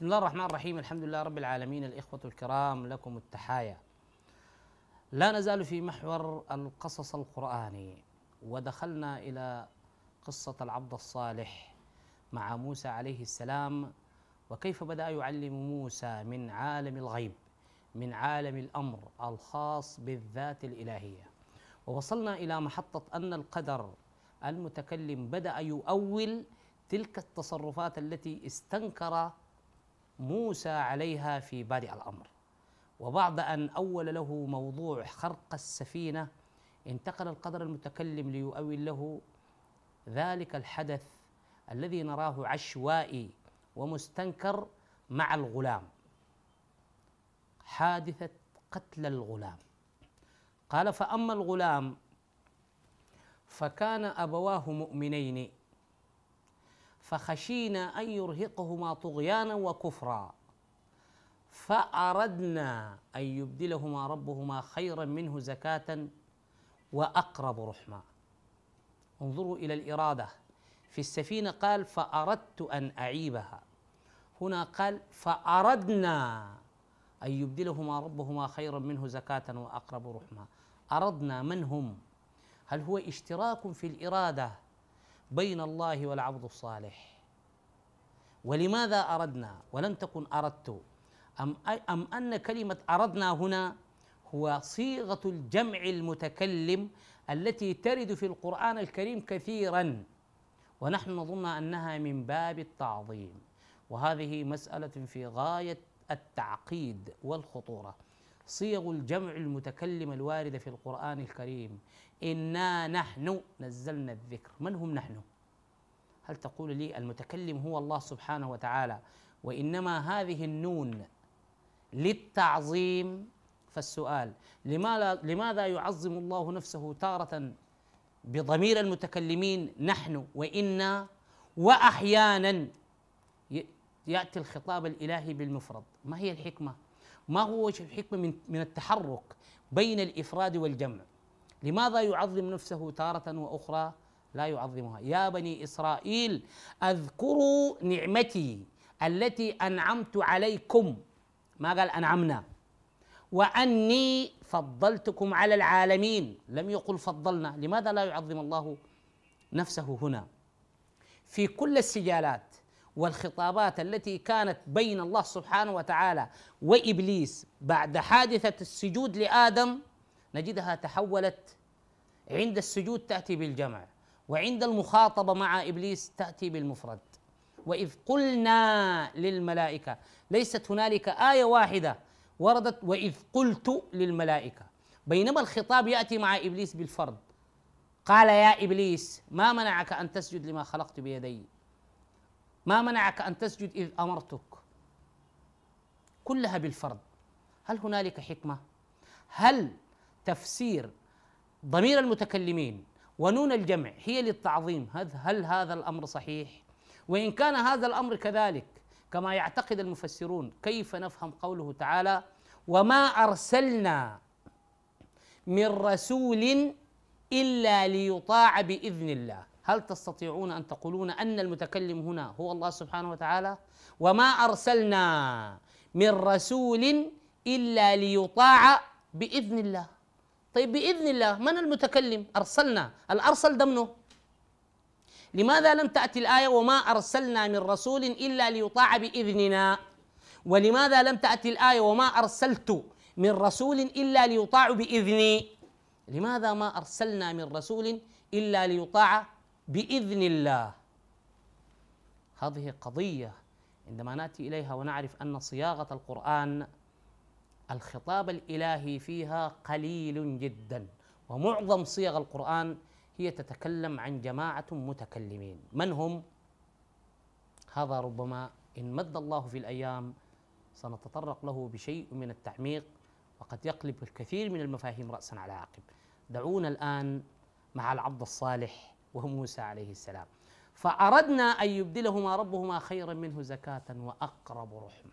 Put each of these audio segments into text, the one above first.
بسم الله الرحمن الرحيم. الحمد لله رب العالمين. الإخوة الكرام لكم التحايا. لا نزال في محور القصص القرآني ودخلنا إلى قصة العبد الصالح مع موسى عليه السلام وكيف بدأ يعلم موسى من عالم الغيب من عالم الأمر الخاص بالذات الإلهية. ووصلنا إلى محطة أن القدر المتكلم بدأ يؤول تلك التصرفات التي استنكر موسى عليها في بادئ الأمر. وبعد أن أول له موضوع خرق السفينة انتقل القدر المتكلم ليؤول له ذلك الحدث الذي نراه عشوائي ومستنكر مع الغلام. حادثة قتل الغلام. قال فأما الغلام فكان أبواه مؤمنين فخشينا أن يرهقهما طغيانا وكفرا. فأردنا أن يبدلهما ربهما خيرا منه زكاة وأقرب رحما انظروا إلى الإرادة. في السفينة قال فأردت أن أعيبها. هنا قال فأردنا أن يبدلهما ربهما خيرا منه زكاة وأقرب رحما أردنا من هم؟ هل هو اشتراك في الإرادة بين الله والعبد الصالح. ولماذا أردنا؟ ولم تكن أردت. أم, أم أن كلمة أردنا هنا هو صيغة الجمع المتكلم التي ترد في القرآن الكريم كثيرا. ونحن نظن أنها من باب التعظيم. وهذه مسألة في غاية التعقيد والخطورة. صيغ الجمع المتكلم الواردة في القرآن الكريم. إنا نحن نزلنا الذكر. من هم نحن؟ هل تقول لي المتكلم هو الله سبحانه وتعالى؟ وإنما هذه النون للتعظيم. فالسؤال لماذا يعظم الله نفسه تارة بضمير المتكلمين نحن وإنا وأحيانا؟ يأتي الخطاب الإلهي بالمفرد. ما هي الحكمة؟ ما هو الحكمة من, من التحرك بين الإفراد والجمع؟ لماذا يعظم نفسه تارة وأخرى لا يعظمها؟ يا بني إسرائيل اذكروا نعمتي التي أنعمت عليكم. ما قال أنعمنا؟ وأني فضلتكم على العالمين. لم يقل فضلنا. لماذا لا يعظم الله نفسه هنا؟ في كل السجالات والخطابات التي كانت بين الله سبحانه وتعالى وإبليس بعد حادثة السجود لآدم نجدها تحولت عند السجود تأتي بالجمع وعند المخاطبة مع إبليس تأتي بالمفرد. وإذ قلنا للملائكة ليست هنالك آية واحدة وردت وإذ قلت للملائكة. بينما الخطاب يأتي مع إبليس بالفرد قال يا إبليس ما منعك أن تسجد لما خلقت بيدي؟ ما منعك أن تسجد إذ أمرتك. كلها بالفرد هل هنالك حكمة؟ هل تفسير ضمير المتكلمين ونون الجمع هي للتعظيم؟ هل هذا الأمر صحيح؟ وإن كان هذا الأمر كذلك كما يعتقد المفسرون كيف نفهم قوله تعالى وما أرسلنا من رسول إلا ليطاع بإذن الله هل تستطيعون أن تقولون أن المتكلم هنا هو الله سبحانه وتعالى؟ وما أرسلنا من رسول إلا ليطاع بإذن الله. طيب بإذن الله من المتكلم؟ أرسلنا. الارسل دمنه؟ لماذا لم تأتي الآية وما أرسلنا من رسول إلا ليطاع بإذننا؟ ولماذا لم تأتي الآية وما أرسلت من رسول إلا ليطاع بإذني؟ لماذا ما أرسلنا من رسول إلا ليطاع بإذن الله. هذه قضية عندما نأتي إليها ونعرف أن صياغة القرآن الخطاب الإلهي فيها قليل جدا ومعظم صيغ القرآن هي تتكلم عن جماعة متكلمين. من هم؟ هذا ربما إن مد الله في الأيام سنتطرق له بشيء من التعميق وقد يقلب الكثير من المفاهيم راسا على عقب. دعونا الآن مع العبد الصالح وهو موسى عليه السلام. فأردنا أن يبدلهما ربهما خيرا منه زكاة وأقرب رحمة.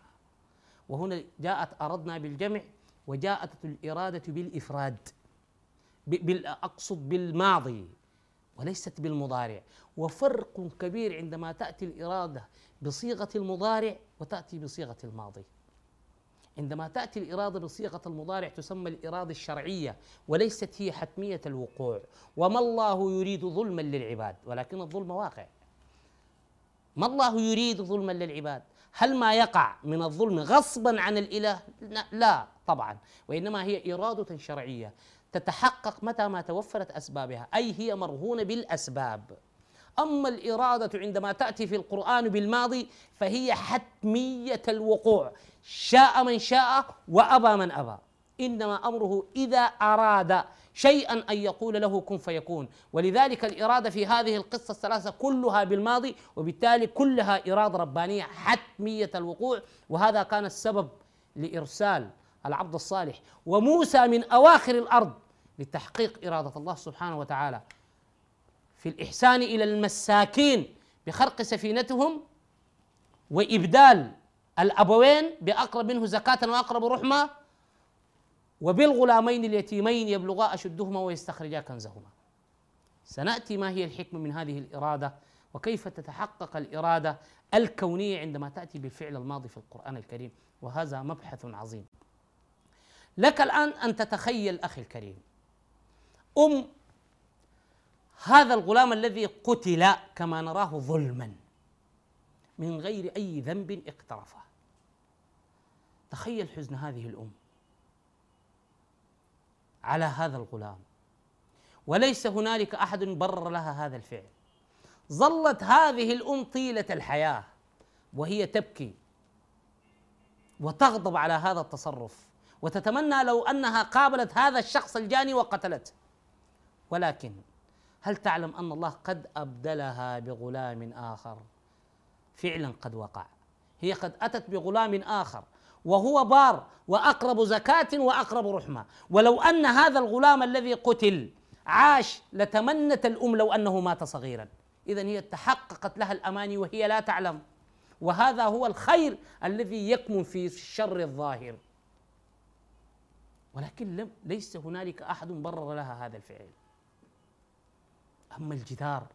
وهنا جاءت أردنا بالجمع وجاءت الإرادة بالإفراد أقصد بالماضي وليست بالمضارع. وفرق كبير عندما تأتي الإرادة بصيغة المضارع وتأتي بصيغة الماضي. عندما تأتي الإرادة بصيغة المضارع تسمى الإرادة الشرعية وليست هي حتمية الوقوع. وما الله يريد ظلما للعباد؟ ولكن الظلم واقع. ما الله يريد ظلما للعباد؟ هل ما يقع من الظلم غصبا عن الإله؟ لا طبعا. وإنما هي إرادة شرعية تتحقق متى ما توفرت أسبابها. أي هي مرهونة بالأسباب. أما الإرادة عندما تأتي في القرآن بالماضي فهي حتمية الوقوع. شاء من شاء وأبى من أبى. إنما أمره إذا أراد شيئا أن يقول له كن فيكون. ولذلك الإرادة في هذه القصة الثلاثة كلها بالماضي وبالتالي كلها إرادة ربانية حتمية الوقوع. وهذا كان السبب لإرسال العبد الصالح. وموسى من أواخر الأرض لتحقيق إرادة الله سبحانه وتعالى. في الإحسان إلى المساكين بخرق سفينتهم وإبدال الأبوين بأقرب منه زكاة وأقرب رحمة وبالغلامين اليتيمين يبلغا أشدهما ويستخرجا كنزهما. سنأتي ما هي الحكمة من هذه الإرادة وكيف تتحقق الإرادة الكونية عندما تأتي بالفعل الماضي في القرآن الكريم. وهذا مبحث عظيم. لك الآن أن تتخيل أخي الكريم. أم هذا الغلام الذي قتل كما نراه ظلما من غير أي ذنب اقترفه. تخيل حزن هذه الأم على هذا الغلام. وليس هنالك أحد برر لها هذا الفعل. ظلت هذه الأم طيلة الحياة وهي تبكي وتغضب على هذا التصرف وتتمنى لو أنها قابلت هذا الشخص الجاني وقتلته. ولكن هل تعلم أن الله قد أبدلها بغلام آخر؟ فعلا قد وقع. هي قد أتت بغلام آخر وهو بار وأقرب زكاة وأقرب رحمة. ولو أن هذا الغلام الذي قتل عاش لتمنت الأم لو أنه مات صغيرا. اذا هي تحققت لها الأماني وهي لا تعلم. وهذا هو الخير الذي يكمن في الشر الظاهر. ولكن لم ليس هنالك أحد برر لها هذا الفعل. أما الجدار.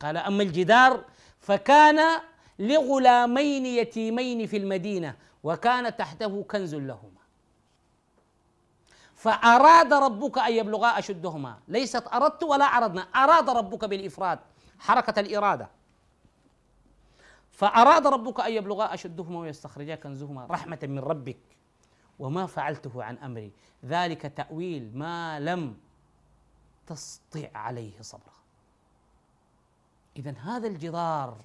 قال أما الجدار فكان لغلامين يتيمين في المدينة وكان تحته كنز لهما. فأراد ربك أن يبلغا أشدهما. ليست أردت ولا أردنا. أراد ربك بالإفراد. حركة الإرادة. فأراد ربك أن يبلغا أشدهما ويستخرجا كنزهما رحمة من ربك. وما فعلته عن أمري. ذلك تأويل ما لم تسطع عليه صبرا إذا هذا الجدار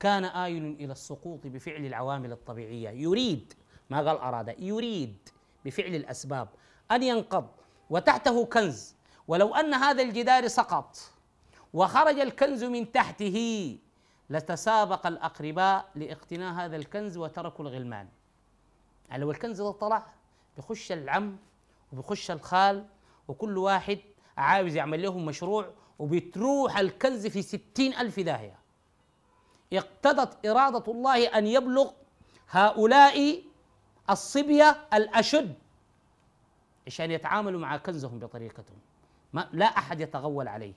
كان آيل إلى السقوط بفعل العوامل الطبيعية. يريد ما قال أراد يريد بفعل الأسباب أن ينقض وتحته كنز. ولو أن هذا الجدار سقط وخرج الكنز من تحته لتسابق الأقرباء لاقتناء هذا الكنز وتركوا الغلمان. يعني لو الكنز ده طلع بخش العم وبخش الخال وكل واحد عاوز يعمل لهم مشروع وبتروح الكنز في ستين ألف داهية. اقتضت إرادة الله أن يبلغ هؤلاء الصبية الأشد عشان يتعاملوا مع كنزهم بطريقتهم. ما لا أحد يتغول عليه.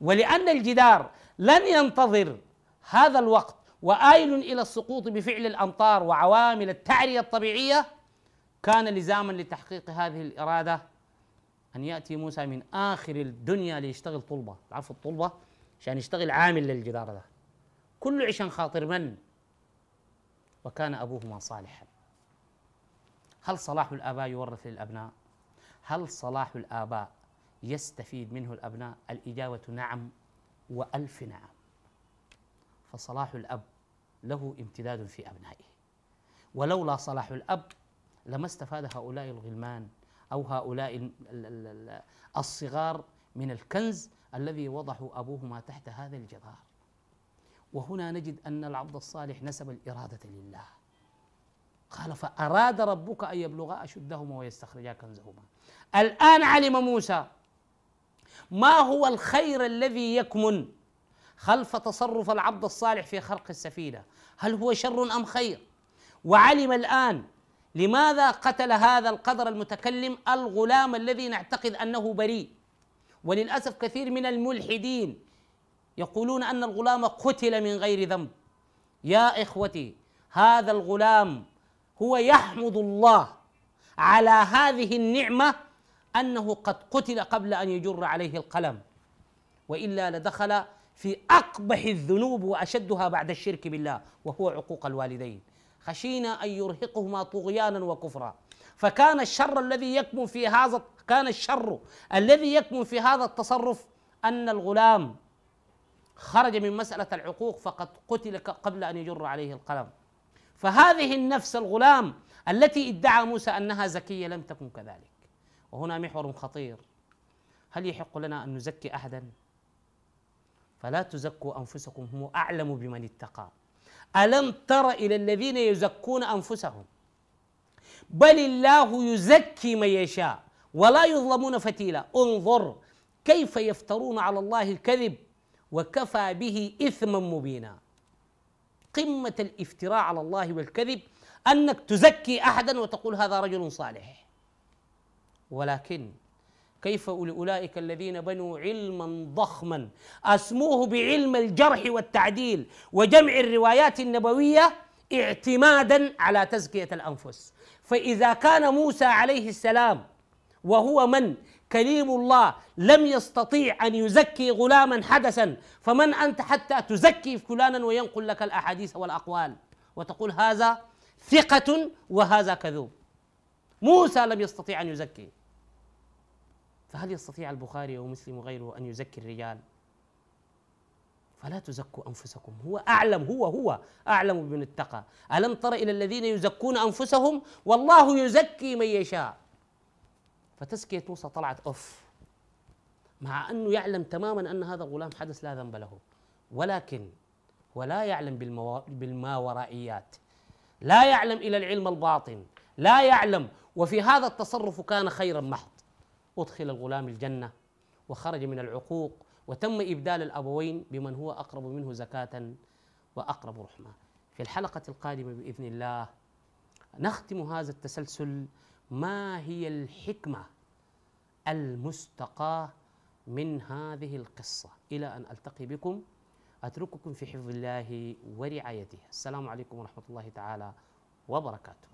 ولأن الجدار لن ينتظر هذا الوقت وآيل إلى السقوط بفعل الأمطار وعوامل التعرية الطبيعية كان لزاما لتحقيق هذه الإرادة أن يأتي موسى من آخر الدنيا ليشتغل طلبة. تعرفوا الطلبة عشان يشتغل عامل للجدار ده. كل عشان خاطر من؟ وكان أبوهما صالحا. هل صلاح الآباء يورث للأبناء؟ هل صلاح الآباء يستفيد منه الأبناء؟ الإجابة نعم وألف نعم. فصلاح الأب له امتداد في أبنائه. ولولا صلاح الأب لما استفاد هؤلاء الغلمان أو هؤلاء الصغار من الكنز الذي وضعه أبوهما تحت هذا الجدار. وهنا نجد أن العبد الصالح نسب الإرادة لله. قال فأراد ربك أن يبلغا أشدهما ويستخرجا كنزهما. الآن علم موسى ما هو الخير الذي يكمن خلف تصرف العبد الصالح في خرق السفينة؟ هل هو شر أم خير؟ وعلم الآن لماذا قتل هذا القدر المتكلم الغلام الذي نعتقد أنه بريء؟ وللأسف كثير من الملحدين يقولون أن الغلام قتل من غير ذنب. يا إخوتي هذا الغلام هو يحمد الله على هذه النعمة أنه قد قتل قبل أن يجر عليه القلم. وإلا لدخل في أقبح الذنوب وأشدها بعد الشرك بالله وهو عقوق الوالدين. خشينا أن يرهقهما طغيانا وكفرا. فكان الشر الذي يكمن في هذا كان الشر الذي يكمن في هذا التصرف أن الغلام خرج من مسألة العقوق فقد قتل قبل أن يجر عليه القلم. فهذه النفس الغلام التي ادعى موسى أنها زكية لم تكن كذلك. وهنا محور خطير. هل يحق لنا أن نزكي أحدا؟ فلا تزكوا أنفسكم هو أعلم بمن اتقى. ألم تر إلى الذين يزكون أنفسهم؟ بل الله يزكي من يشاء ولا يظلمون فتيلا. انظر كيف يفترون على الله الكذب وكفى به إثما مبينا. قمة الافتراء على الله والكذب أنك تزكي أحدا وتقول هذا رجل صالح. ولكن كيف أولئك الذين بنوا علما ضخما. أسموه بعلم الجرح والتعديل وجمع الروايات النبوية اعتمادا على تزكية الأنفس. فإذا كان موسى عليه السلام وهو من؟ كليم الله لم يستطيع أن يزكي غلاما حدثا فمن أنت حتى تزكي فلانا وينقل لك الأحاديث والأقوال؟ وتقول هذا ثقة وهذا كذوب. موسى لم يستطيع أن يزكي. فهل يستطيع البخاري ومسلم وغيره أن يزكي الرجال؟ فلا تزكوا أنفسكم. هو أعلم هو هو أعلم بمن اتقى. ألم تر إلى الذين يزكون أنفسهم؟ والله يزكي من يشاء. فتزكية موسى طلعت اوف مع أنه يعلم تماما أن هذا الغلام حدث لا ذنب له. ولكن ولا يعلم بالماورائيات. لا يعلم إلى العلم الباطن. لا يعلم. وفي هذا التصرف كان خيرا محض أدخل الغلام الجنة وخرج من العقوق وتم إبدال الأبوين بمن هو أقرب منه زكاة وأقرب رحمة. في الحلقة القادمة بإذن الله نختم هذا التسلسل ما هي الحكمة المستقاة من هذه القصة. إلى أن ألتقي بكم أترككم في حفظ الله ورعايته. السلام عليكم ورحمة الله تعالى وبركاته.